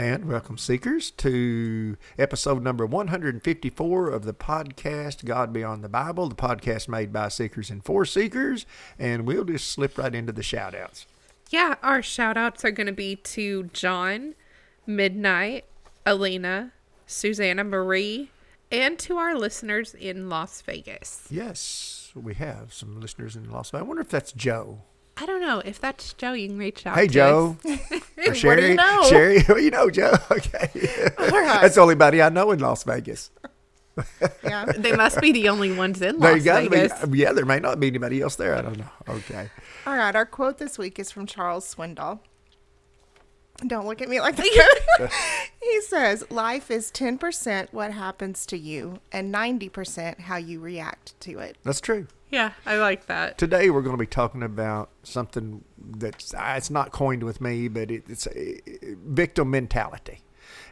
And welcome, seekers, to episode number 154 of the podcast God Beyond the Bible, the podcast made by seekers and for seekers. And we'll just slip right into the shout outs. Yeah, our shout outs are going to be to John, Midnight, Alina, Susanna Marie, and to our listeners in Las Vegas. Yes, we have some listeners in Las Vegas. I wonder if that's Joe. I don't know if that's Joe. You can reach out. Hey, to Joe. us. Or Sherry. you know? Sherry, well, you know Joe. Okay. right. That's the only buddy I know in Las Vegas. Yeah. they must be the only ones in There Las you go. Vegas. Yeah, there may not be anybody else there. I don't know. Okay. All right. Our quote this week is from Charles Swindoll. Don't look at me like that. he says, Life is 10% what happens to you and 90% how you react to it. That's true. Yeah, I like that. Today we're going to be talking about something that's uh, it's not coined with me, but it, it's a victim mentality,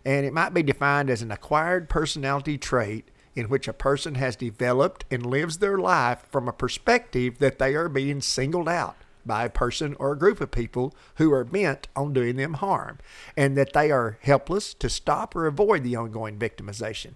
and it might be defined as an acquired personality trait in which a person has developed and lives their life from a perspective that they are being singled out by a person or a group of people who are bent on doing them harm, and that they are helpless to stop or avoid the ongoing victimization.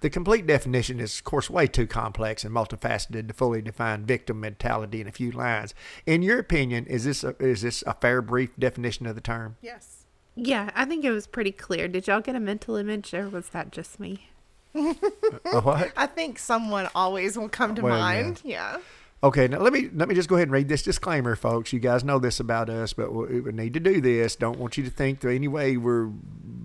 The complete definition is, of course, way too complex and multifaceted to fully define victim mentality in a few lines. In your opinion, is this a, is this a fair, brief definition of the term? Yes. Yeah, I think it was pretty clear. Did y'all get a mental image, or was that just me? A what? I think someone always will come to Well, yeah. mind. Yeah. Okay, now let me let me just go ahead and read this disclaimer, folks. You guys know this about us, but we, we need to do this. Don't want you to think that any way we're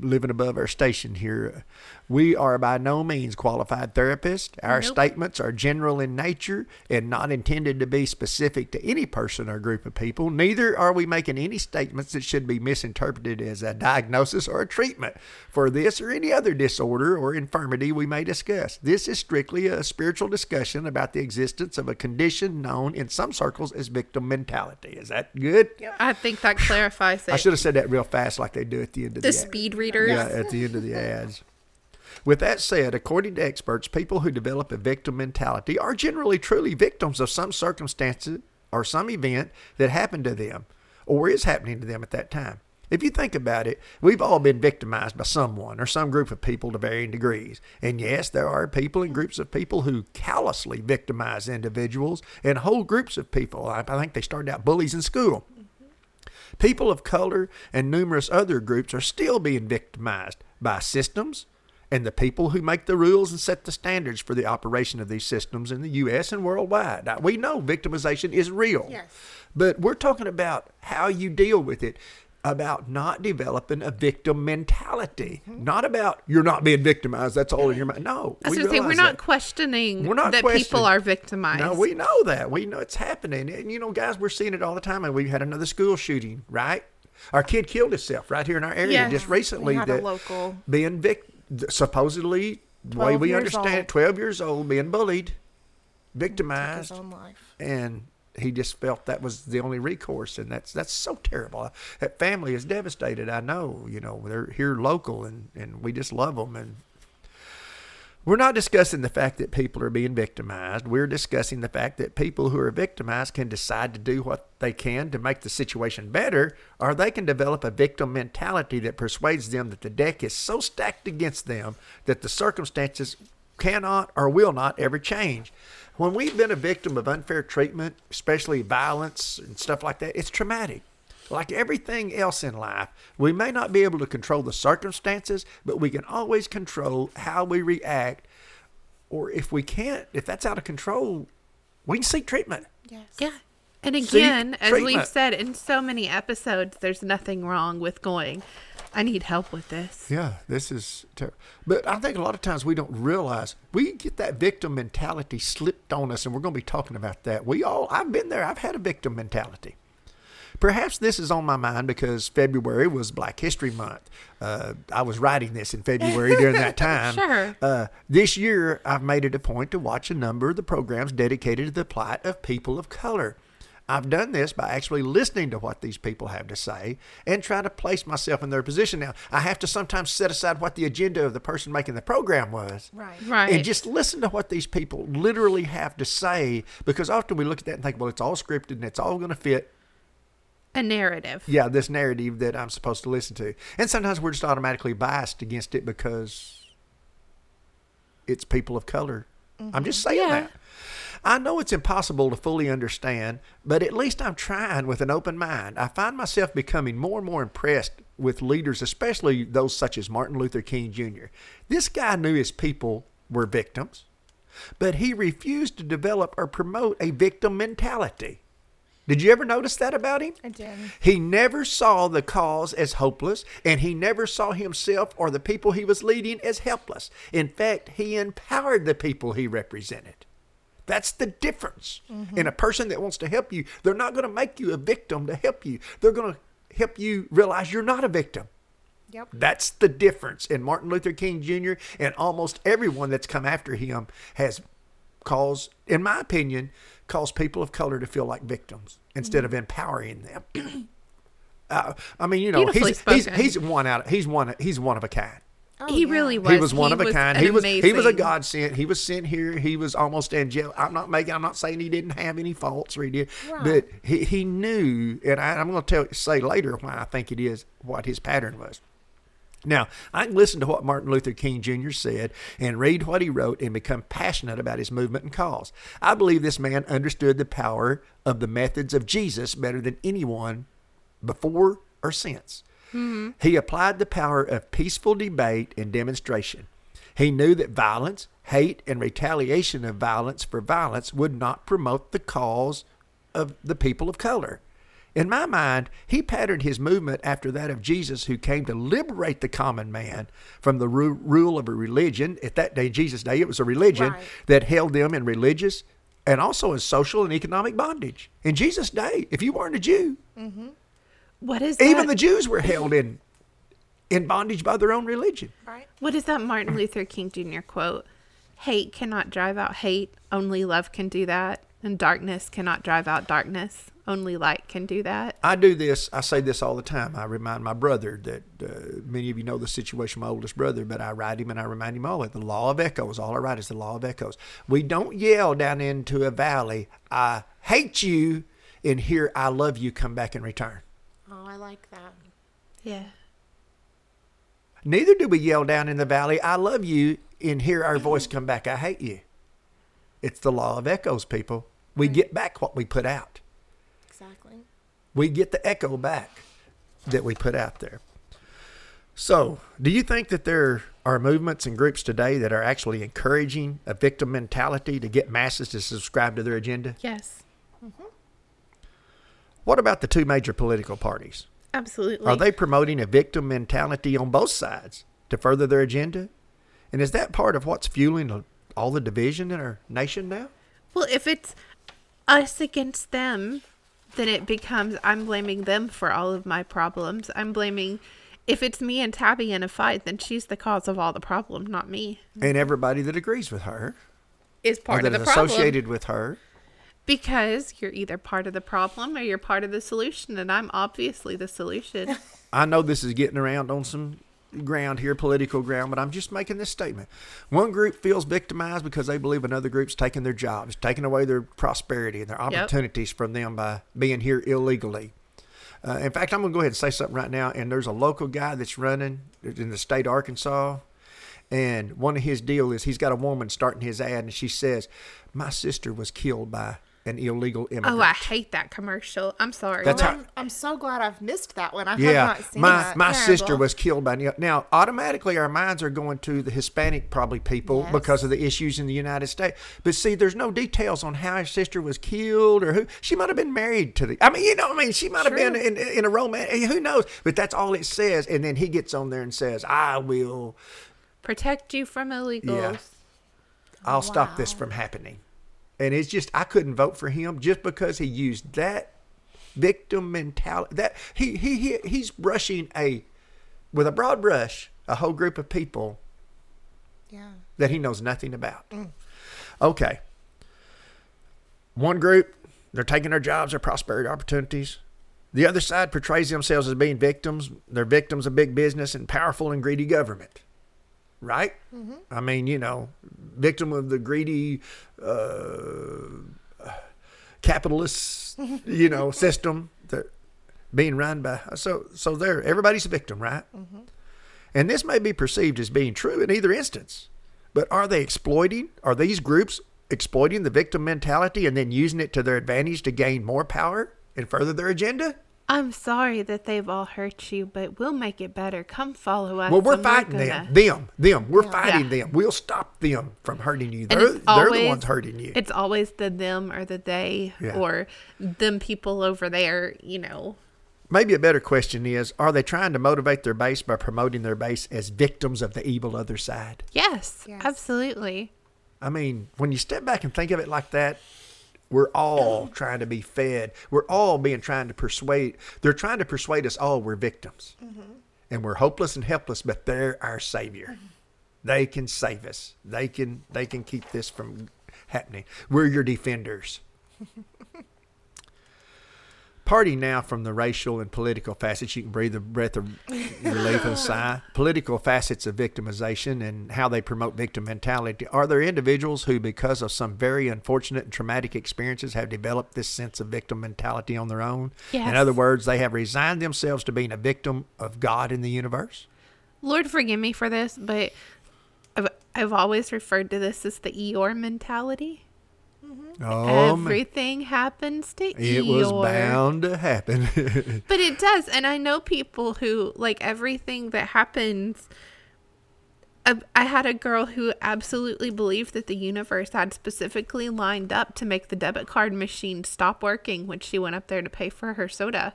living above our station here. We are by no means qualified therapists. Our Nope. statements are general in nature and not intended to be specific to any person or group of people. Neither are we making any statements that should be misinterpreted as a diagnosis or a treatment for this or any other disorder or infirmity we may discuss. This is strictly a spiritual discussion about the existence of a condition known in some circles as victim mentality. Is that good? I think that clarifies it. I should have said that real fast like they do at the end of the, the ad. speed readers. Yeah, at the end of the ads. With that said, according to experts, people who develop a victim mentality are generally truly victims of some circumstances or some event that happened to them or is happening to them at that time. If you think about it, we've all been victimized by someone or some group of people to varying degrees. And yes, there are people and groups of people who callously victimize individuals and whole groups of people. I I think they started out bullies in school. People of color and numerous other groups are still being victimized by systems and the people who make the rules and set the standards for the operation of these systems in the U.S. and worldwide. Now, we know victimization is real, Yes. but we're talking about how you deal with it. About not developing a victim mentality, not about you're not being victimized. That's all in your mind. No, I was we gonna say we're not that. questioning We're not that people are victimized. No, we know that. We know it's happening. And, you know, guys, we're seeing it all the time. And we had another school shooting, right? Our kid killed himself right here in our area Yes. just recently. We had a that local- being vic- supposedly, the way we understand it, 12 years old, being bullied, victimized, his own life. and he just felt that was the only recourse, and that's that's so terrible. Uh, that family is devastated. I know, you know, they're here local, and and we just love them, and We're not discussing the fact that people are being victimized. We're discussing the fact that people who are victimized can decide to do what they can to make the situation better, or they can develop a victim mentality that persuades them that the deck is so stacked against them that the circumstances cannot or will not ever change. When we've been a victim of unfair treatment, especially violence and stuff like that, it's traumatic. Like everything else in life, we may not be able to control the circumstances, but we can always control how we react. Or if we can't, if that's out of control, we can seek treatment. Yes. Yeah. And again, as we've said in so many episodes, there's nothing wrong with going, I need help with this. Yeah, this is terrible. But I think a lot of times we don't realize we get that victim mentality slipped on us, and we're going to be talking about that. We all, I've been there, I've had a victim mentality. Perhaps this is on my mind because February was Black History Month. Uh, I was writing this in February during that time. Sure. Uh, this year, I've made it a point to watch a number of the programs dedicated to the plight of people of color. I've done this by actually listening to what these people have to say and try to place myself in their position. Now, I have to sometimes set aside what the agenda of the person making the program was. Right. Right. And just listen to what these people literally have to say because often we look at that and think, well, it's all scripted and it's all going to fit a narrative. yeah, this narrative that I'm supposed to listen to. And sometimes we're just automatically biased against it because it's people of color. I'm just mm-hmm. saying Yeah. that. I know it's impossible to fully understand, but at least I'm trying with an open mind. I find myself becoming more and more impressed with leaders, especially those such as Martin Luther King Jr. This guy knew his people were victims, but he refused to develop or promote a victim mentality. Did you ever notice that about him? I did. He never saw the cause as hopeless, and he never saw himself or the people he was leading as helpless. In fact, he empowered the people he represented. That's the difference. In a person that wants to help you, they're not going to make you a victim to help you. They're going to help you realize you're not a victim. Yep. That's the difference. And Martin Luther King Jr. and almost everyone that's come after him has caused, in my opinion, caused people of color to feel like victims instead of empowering them. uh, I mean, you know, he's, he's he's one out. Of, He's one. He's one of a kind. Oh, he yeah. really was. he was one of a kind. He was he was a godsend. He was sent here. He was almost angelic. I'm not making. I'm not saying he didn't have any faults or he did, Right. but he, he knew. And I, I'm going to tell say later why I think it is what his pattern was. Now, I can listen to what Martin Luther King Jr. said and read what he wrote and become passionate about his movement and cause. I believe this man understood the power of the methods of Jesus better than anyone before or since. Mm-hmm. He applied the power of peaceful debate and demonstration. He knew that violence, hate, and retaliation of violence for violence would not promote the cause of the people of color. In my mind, he patterned his movement after that of Jesus, who came to liberate the common man from the ru- rule of a religion. At that day, Jesus' day, it was a religion Right. that held them in religious and also in social and economic bondage. In Jesus' day, if you weren't a Jew, mm-hmm. What is that? even the Jews were held in in bondage by their own religion. Right. What is that Martin Luther King Jr. quote? Hate cannot drive out hate. Only love can do that. And darkness cannot drive out darkness. Only light can do that. I do this. I say this all the time. I remind my brother that uh, many of you know the situation. with My oldest brother, but I write him and I remind him all that the law of echoes. All I write is the law of echoes. We don't yell down into a valley. I hate you, and here I love you. Come back and return. I like that. Yeah. Neither do we yell down in the valley. I love you, and hear our mm-hmm. voice come back. I hate you. It's the law of echoes, people. We get back what we put out. Exactly. we get the echo back that we put out there. So, do you think that there are movements and groups today that are actually encouraging a victim mentality to get masses to subscribe to their agenda? Yes. Mm-hmm. What about the two major political parties? Absolutely. Are they promoting a victim mentality on both sides to further their agenda? And is that part of what's fueling all the division in our nation now? Well, if it's us against them, then it becomes I'm blaming them for all of my problems. I'm blaming if it's me and Tabby in a fight, then she's the cause of all the problem, not me. And everybody that agrees with her Is or part that of is the problem. associated with her Because you're either part of the problem or you're part of the solution, and I'm obviously the solution. I know this is getting around on some ground here, political ground, but I'm just making this statement. One group feels victimized because they believe another group's taking their jobs, taking away their prosperity and their opportunities from them by being here illegally. Uh, in fact, I'm going to go ahead and say something right now. And there's a local guy that's running in the state of Arkansas. And one of his deal is he's got a woman starting his ad, and she says, "My sister was killed by an illegal immigrant." Oh, I hate that commercial. I'm sorry. That's Well, how- I'm, I'm so glad I've missed that one. I Yeah, have not seen my that. my my sister was killed by now. Automatically, our minds are going to the Hispanic probably people Yes. because of the issues in the United States. But see, there's no details on how her sister was killed or who she might have been married to the. I mean, you know, I mean, she might have been in, in a romance. Eh, who knows? But that's all it says. And then he gets on there and says, "I will. Protect you from illegals. I'll stop this from happening." And it's just I couldn't vote for him just because he used that victim mentality. That he he, he he's brushing a with a broad brush a whole group of people Yeah. that he knows nothing about. Mm. Okay. One group, they're taking their jobs, their prosperity opportunities. The other side portrays themselves as being victims. They're victims of big business and powerful and greedy government. Right? I mean, you know, victim of the greedy uh, capitalist, you know, system that being run by. So, so there, everybody's a victim, right? Mm-hmm. And this may be perceived as being true in either instance. But are they exploiting? Are these groups exploiting the victim mentality and then using it to their advantage to gain more power and further their agenda? I'm sorry that they've all hurt you, but we'll make it better. Come follow us. Well, we're and fighting gonna- them. Them. Them. We're fighting Yeah. them. We'll stop them from hurting you. They're, it's they're the ones hurting you. It's always the them or the they Yeah. or them people over there, you know. Maybe a better question is Are they trying to motivate their base by promoting their base as victims of the evil other side? Yes, Yes. absolutely. I mean, when you step back and think of it like that, we're all trying to be fed. We're all being trying to persuade. They're trying to persuade us all we're victims. And we're hopeless and helpless, but they're our savior. They can save us. They can they can keep this from happening. We're your defenders. Party now from the racial and political facets. You can breathe a breath of relief and sigh. Political facets of victimization and how they promote victim mentality. Are there individuals who, because of some very unfortunate and traumatic experiences, have developed this sense of victim mentality on their own? Yes. In other words, they have resigned themselves to being a victim of God in the universe? Lord forgive me for this, but I've, I've always referred to this as the Eeyore mentality. Oh, man. Everything happens to It was bound to happen. But it does. And I know people who, like, everything that happens. I, I had a girl who absolutely believed that the universe had specifically lined up to make the debit card machine stop working when she went up there to pay for her soda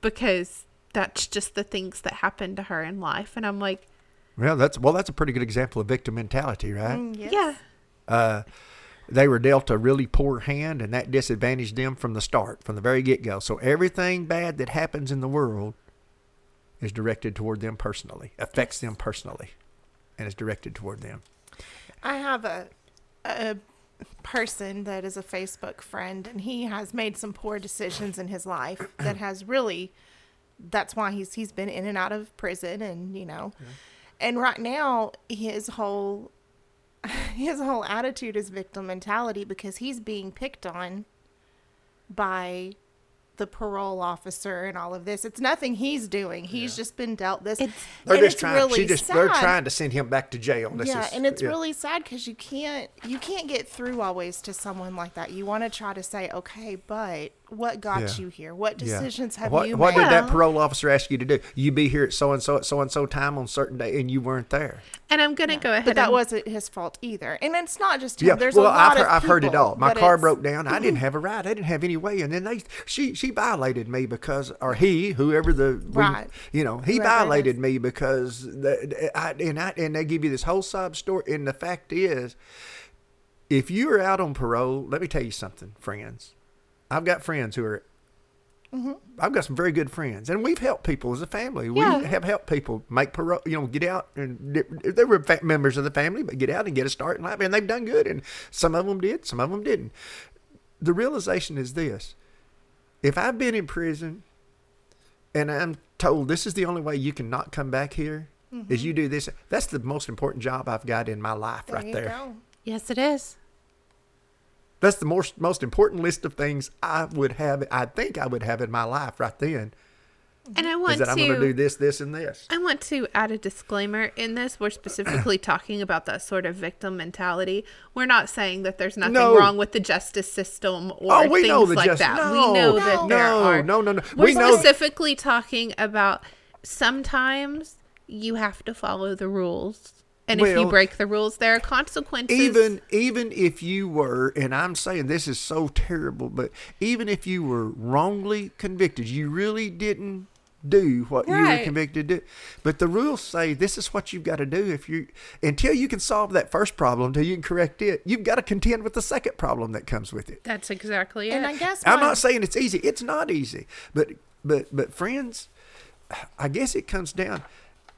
because that's just the things that happen to her in life. And I'm like, well, that's well, that's a pretty good example of victim mentality, right? Mm, yes. yeah, uh, they were dealt a really poor hand, and that disadvantaged them from the start, from the very get go. So everything bad that happens in the world is directed toward them personally, affects them personally, and is directed toward them. I have a a person that is a Facebook friend, and he has made some poor decisions in his life that has really. That's why he's he's been in and out of prison, and you know, and right now his whole his whole attitude is victim mentality because he's being picked on by the parole officer and all of this. It's nothing he's doing. He's just been dealt this. It's- They're just it's trying. really she just they're trying to send him back to jail. This yeah, is- and it's yeah. really sad because you can't you can't get through always to someone like that. You want to try to say, okay, but what got Yeah. you here? What Yeah. decisions have what, you what made? What did that parole officer ask you to do? You be here at so and so at so and so time on certain day, and you weren't there. and I'm gonna go ahead. but that and, wasn't his fault either. And it's not just him. Yeah, There's well, a lot I've, heard, of I've heard it all. My car it's- broke down. I didn't have a ride. I didn't have any way. And then they, she, she violated me because, or he, whoever the, we- Right. you know, he Whoever violated me because, the, I, and I, and they give you this whole sob story. And the fact is, if you are out on parole, let me tell you something, friends. I've got friends who are. Mm-hmm. I've got some very good friends, and we've helped people as a family. We have helped people make parole, you know, get out, and they were members of the family, but get out and get a start in life, and they've done good. And some of them did, some of them didn't. The realization is this: if I've been in prison, and I'm told this is the only way you can not come back here, is you do this. That's the most important job I've got in my life There right you there. go. Yes, it is. That's the most most important list of things I would have. I think I would have in my life right then. And I Is want that I'm going to do this, this, and this. I want to add a disclaimer in this. We're specifically talking about that sort of victim mentality. We're not saying that there's nothing No. wrong with the justice system or Oh, we things know the like justice- that. no, we know that no, there no, are. no, no, no. We're We know- specifically talking about sometimes you have to follow the rules. And if you break the rules, there are consequences. even even if you were and i'm saying this is so terrible but even if you were wrongly convicted you really didn't do what you were convicted to do. But the rules say this is what you've got to do if you until you can solve that first problem until you can correct it you've got to contend with the second problem that comes with it. That's exactly it. And I guess i'm my- not saying it's easy. It's not easy. But but but friends i guess it comes down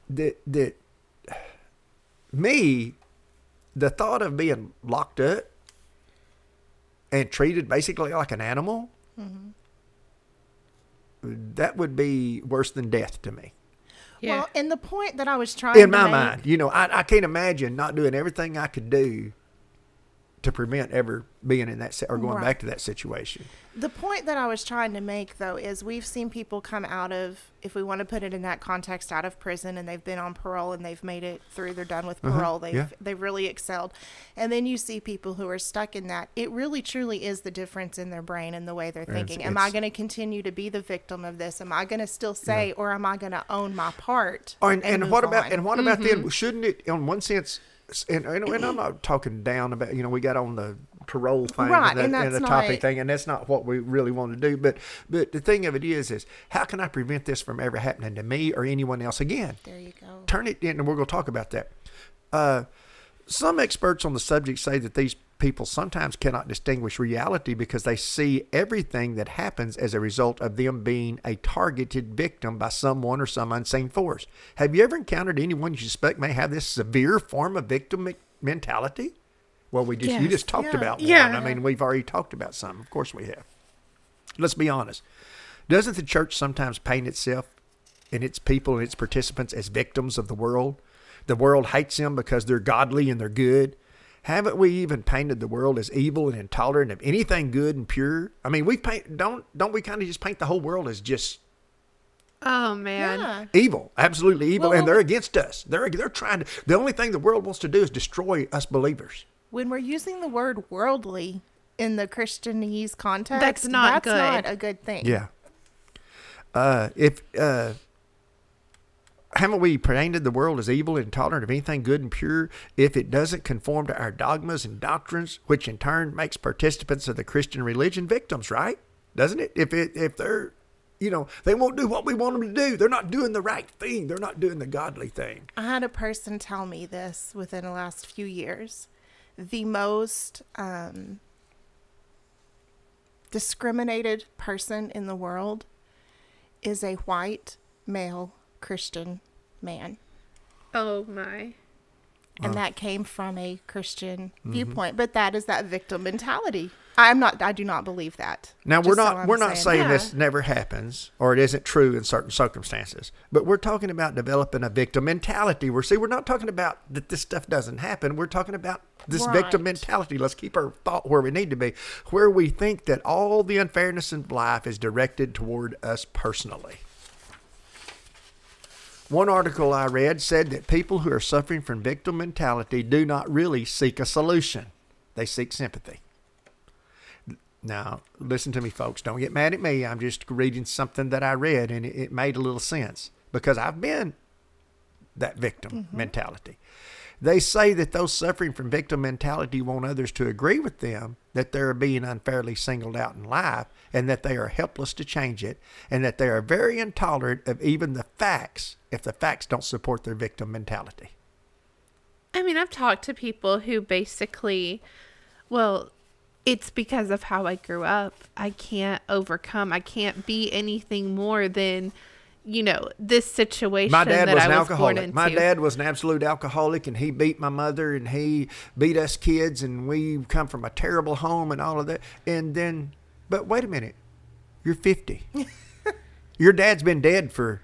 that that me the thought of being locked up and treated basically like an animal mm-hmm. that would be worse than death to me yeah. Well, and the point that I was trying in to my make, mind you know I, I can't imagine not doing everything i could do to prevent ever being in that or going Right. back to that situation The point that I was trying to make, though, is we've seen people come out of, if we want to put it in that context, out of prison, and they've been on parole and they've made it through. They're done with parole. They've yeah. they've really excelled, and then you see people who are stuck in that. It really, truly is the difference in their brain and the way they're It's- thinking. Am I going to continue to be the victim of this? Am I going to still say, or am I going to own my part? Oh, and, and, move what about on? and what about Mm-hmm. then? Shouldn't it, in one sense, and, and, and I'm not talking down about you know we got on the parole thing Right, and, that, and and, the topic not- thing, and that's not what we really want to do. But but the thing of it is, is how can I prevent this from ever happening to me or anyone else again? There you go. Turn it in, and we're going to talk about that. Uh, some experts on the subject say that these people sometimes cannot distinguish reality because they see everything that happens as a result of them being a targeted victim by someone or some unseen force. Have you ever encountered anyone you suspect may have this severe form of victim mentality? Well, we just you just talked Yeah. about one. Yeah. I mean, we've already talked about some. Of course, we have. Let's be honest. Doesn't the church sometimes paint itself and its people and its participants as victims of the world? The world hates them because they're godly and they're good. Haven't we even painted the world as evil and intolerant of anything good and pure? I mean, we paint don't don't we kind of just paint the whole world as just oh man. Yeah. evil, absolutely evil, Well, and they're against us. They're they're trying to. The only thing the world wants to do is destroy us believers. when we're using the word worldly in the Christianese context, That's not that's not a good thing. Yeah. Uh, if uh, haven't we painted the world as evil and intolerant of anything good and pure if it doesn't conform to our dogmas and doctrines, which in turn makes participants of the Christian religion victims, right? Doesn't it? If it if they're you know, they won't do what we want them to do. They're not doing the right thing. They're not doing the godly thing. I had a person tell me this within the last few years. The most um, discriminated person in the world is a white male Christian man. Oh my. And that came from a Christian mm-hmm. viewpoint. But that is that victim mentality. I'm not, I do not believe that. Now we're Just so not we're not saying Yeah. this never happens or it isn't true in certain circumstances, but we're talking about developing a victim mentality. We're see we're not talking about that this stuff doesn't happen. We're talking about this victim mentality. Let's keep our thought where we need to be, where we think that all the unfairness in life is directed toward us personally. One article I read said that people who are suffering from victim mentality do not really seek a solution. They seek sympathy. Now, listen to me, folks. Don't get mad at me. I'm just reading something that I read and it, made a little sense because I've been that victim mm-hmm. mentality. They say that those suffering from victim mentality want others to agree with them that they're being unfairly singled out in life and that they are helpless to change it and that they are very intolerant of even the facts if the facts don't support their victim mentality. I mean, I've talked to people who basically, well, it's because of how I grew up. I can't overcome. I can't be anything more than, you know, this situation My dad that was I an was alcoholic. born into. My dad was an absolute alcoholic, and he beat my mother, and he beat us kids, and we come from a terrible home, and all of that. And then, but wait a minute, you're 50. Your dad's been dead for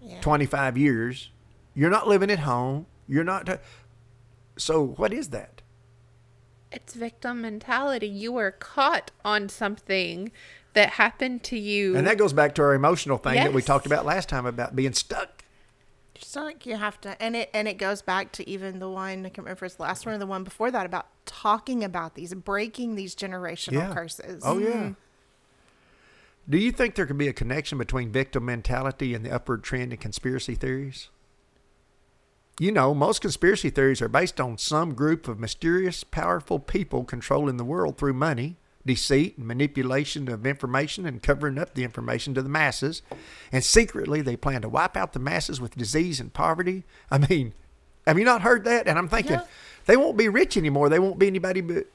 Yeah. 25 years, You're not living at home. You're not. so what is that? It's victim mentality. You were caught on something that happened to you. And that goes back to our emotional thing that we talked about last time about being stuck. Just like you have to, and it and it goes back to even the one I can't remember if it's the last one or the one before that about talking about these, breaking these generational Yeah. curses. Oh yeah. Mm-hmm. Do you think there could be a connection between victim mentality and the upward trend in conspiracy theories? You know, most conspiracy theories are based on some group of mysterious, powerful people controlling the world through money, deceit, and manipulation of information and covering up the information to the masses. And secretly, they plan to wipe out the masses with disease and poverty. I mean, have you not heard that? And I'm thinking, Yeah. they won't be rich anymore. They won't be anybody but.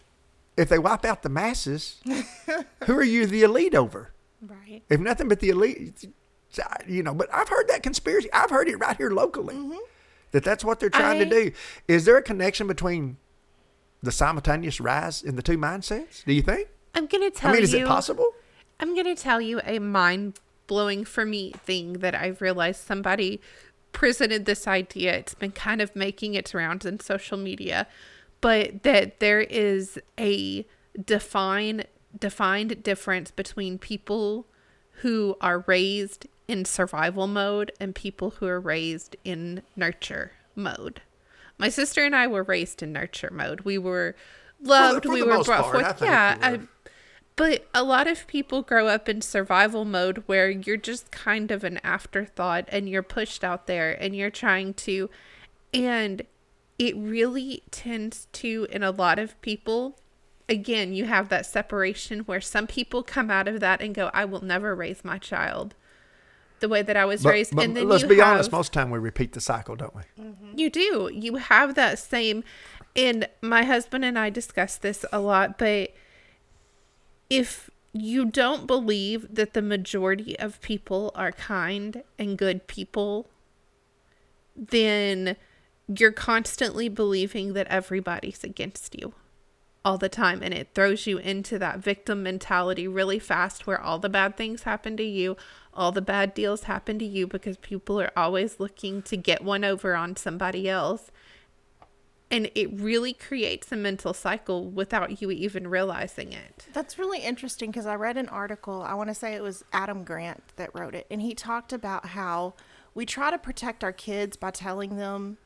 If they wipe out the masses, who are you the elite over? Right. If nothing but the elite, you know. But I've heard that conspiracy. I've heard it right here locally. Mm-hmm. That that's what they're trying I- to do. Is there a connection between the simultaneous rise in the two mindsets? Do you think? I'm gonna tell I mean, is you. it possible? I'm going to tell you a mind blowing for me thing that I've realized somebody presented this idea. It's been kind of making its rounds in social media, but that there is a define defined difference between people who are raised in survival mode and people who are raised in nurture mode. My sister and I were raised in nurture mode. We were loved. we were brought part, I forth. think Yeah, you were. I, but a lot of people grow up in survival mode where you're just kind of an afterthought and you're pushed out there and you're trying to and it really tends to in a lot of people again you have that separation where some people come out of that and go I will never raise my child the way that I was But, raised but and then let's you be have, honest. Most time we repeat the cycle, don't we? Mm-hmm. you do. You have that same. And my husband and I discuss this a lot, but if you don't believe that the majority of people are kind and good people, then you're constantly believing that everybody's against you all the time. And it throws you into that victim mentality really fast where all the bad things happen to you all the bad deals happen to you because people are always looking to get one over on somebody else and it really creates a mental cycle without you even realizing it That's really interesting because I read an article. I want to say it was Adam Grant that wrote it, and he talked about how we try to protect our kids by telling them,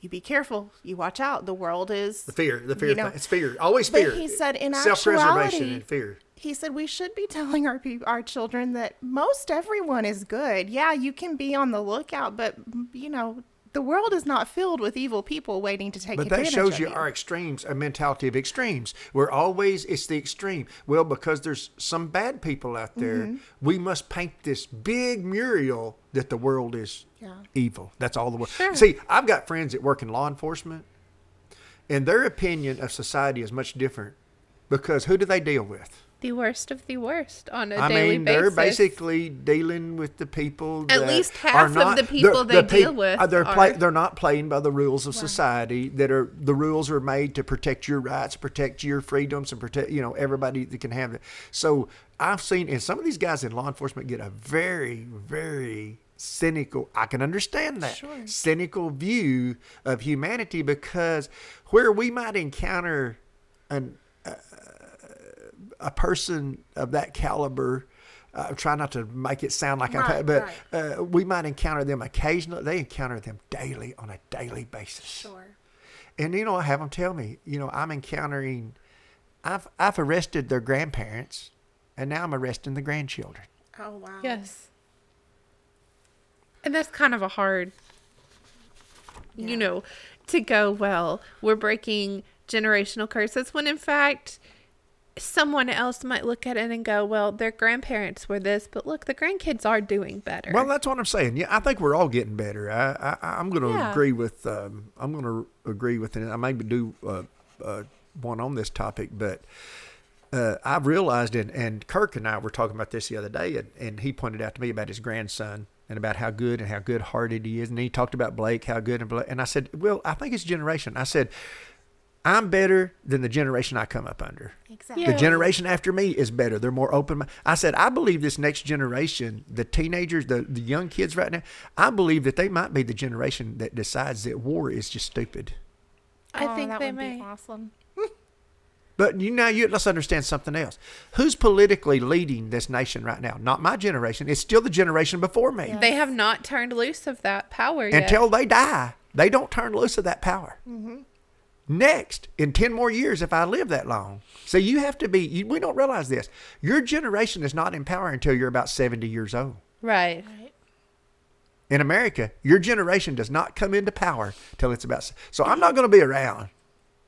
"You be careful, you watch out. The world is The fear, the fear, you know, it's fear. Always fear. But fear. he said in self-preservation and fear. He said we should be telling our peop our children that most everyone is good. Yeah, you can be on the lookout, but you know the world is not filled with evil people waiting to take advantage. But that shows of you our extremes, a mentality of extremes. We're always it's the extreme. Well, because there's some bad people out there, Mm-hmm. we must paint this big mural that the world is Yeah. evil. That's all the world. Sure. See, I've got friends that work in law enforcement, and their opinion of society is much different because who do they deal with? The worst of the worst on a I daily mean, basis they're basically dealing with the people. At least half of the people the- they the peop- deal with uh, They're play, are- they're not playing by the rules of society. That are the rules are made to protect your rights, protect your freedoms, and protect you know everybody that can have it. So I've seen, and some of these guys in law enforcement get a very, very cynical. I can understand that Sure. cynical view of humanity because where we might encounter an a person of that caliber. I uh, try not to make it sound like I'm, Right, but uh, we might encounter them occasionally. They encounter them daily on a daily basis. Sure. And you know, I have them tell me, you know, I'm encountering. I've I've arrested their grandparents, and now I'm arresting the grandchildren. Oh wow. Yes. And that's kind of a hard, Yeah. you know, to go, well, we're breaking generational curses when in fact, someone else might look at it and go, well, their grandparents were this, but look, the grandkids are doing better. Well, that's what I'm saying. Yeah, I think we're all getting better. I, I I'm going to Yeah. agree with. Um, I'm going to agree with it. I maybe do uh, uh, one on this topic, but uh, I've realized, and, and Kirk and I were talking about this the other day, and, and he pointed out to me about his grandson and about how good and how good hearted he is, and he talked about Blake, how good and Blake, and I said, well, I think it's generation. I said. I'm better than the generation I come up under. Exactly. Yeah. The generation after me is better. They're more open. I said, I believe this next generation, the teenagers, the, the young kids right now, I believe that they might be the generation that decides that war is just stupid. I Oh, think that they would may. Be awesome. But you now you let's understand something else. Who's politically leading this nation right now? Not my generation. It's still the generation before me. They have not turned loose of that power yet. Until they die, they don't turn loose of that power. Mm-hmm. Next, in 10 more years, if I live that long. So you have to be, you, we don't realize this. Your generation is not in power until you're about 70 years old. right. Right. In America, your generation does not come into power till it's about. So I'm not going to be around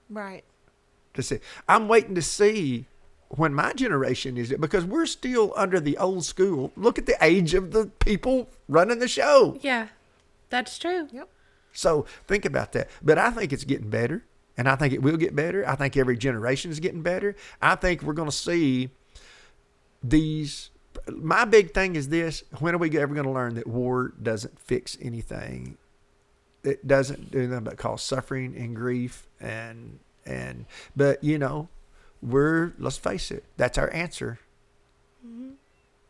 Right. to see. I'm waiting to see when my generation is it because we're still under the old school. Look at the age of the people running the show. Yeah. That's true. Yep. So think about that. But I think it's getting better, and I think it will get better. I think every generation is getting better. I think we're going to see these. My big thing is this: when are we ever going to learn that war doesn't fix anything? It doesn't do nothing but cause suffering and grief and and. But you know, we're let's face it. That's our answer. Mm-hmm.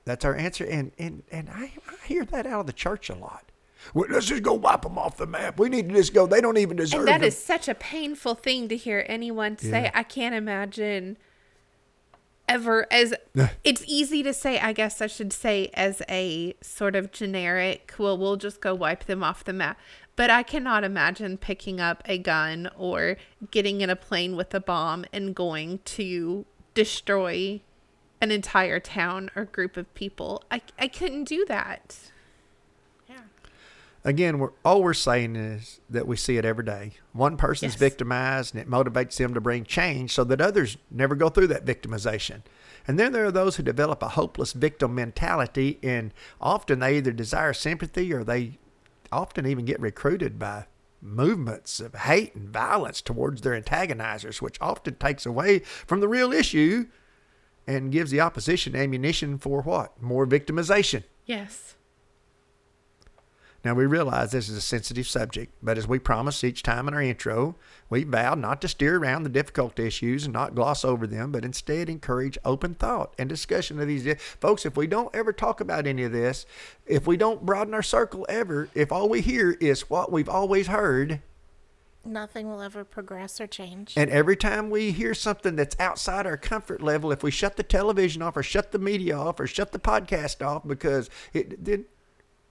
That's our answer, and and and I, I hear that out of the church a lot. Well, let's just go wipe them off the map. We need to just go. They don't even deserve. And that them. is such a painful thing to hear anyone say. Yeah. I can't imagine ever as it's easy to say, I guess I should say as a sort of generic, well, we'll just go wipe them off the map. But I cannot imagine picking up a gun or getting in a plane with a bomb and going to destroy an entire town or group of people. I, I couldn't do that. Again, we're, all we're saying is that we see it every day. One person's Yes. victimized, and it motivates them to bring change so that others never go through that victimization. And then there are those who develop a hopeless victim mentality, and often they either desire sympathy or they often even get recruited by movements of hate and violence towards their antagonizers, which often takes away from the real issue and gives the opposition ammunition for what? More victimization. Yes. Now, we realize this is a sensitive subject, but as we promised each time in our intro, we vowed not to steer around the difficult issues and not gloss over them, but instead encourage open thought and discussion of these. Folks, if we don't ever talk about any of this, if we don't broaden our circle ever, if all we hear is what we've always heard, Nothing will ever progress or change. and every time we hear something that's outside our comfort level, if we shut the television off or shut the media off or shut the podcast off, because it then,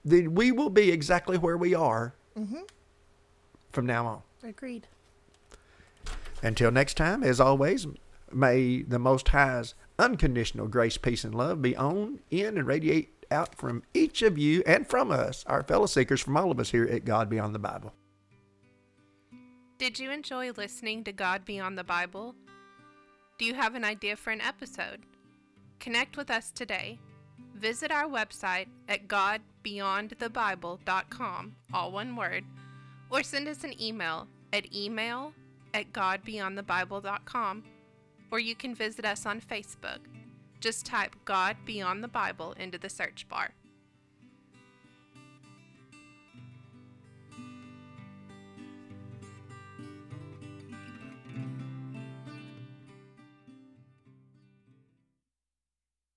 then we will be exactly where we are mm-hmm. from now on. Agreed. Until next time, as always, may the Most High's unconditional grace, peace, and love be on, in, and radiate out from each of you and from us, our fellow seekers, from all of us here at God Beyond the Bible. Did you enjoy listening to God Beyond the Bible? Do you have an idea for an episode? Connect with us today. Visit our website at godbeyondthebible.com, all one word, or send us an email at email at godbeyondthebible.com, or you can visit us on Facebook. Just type God Beyond the Bible into the search bar.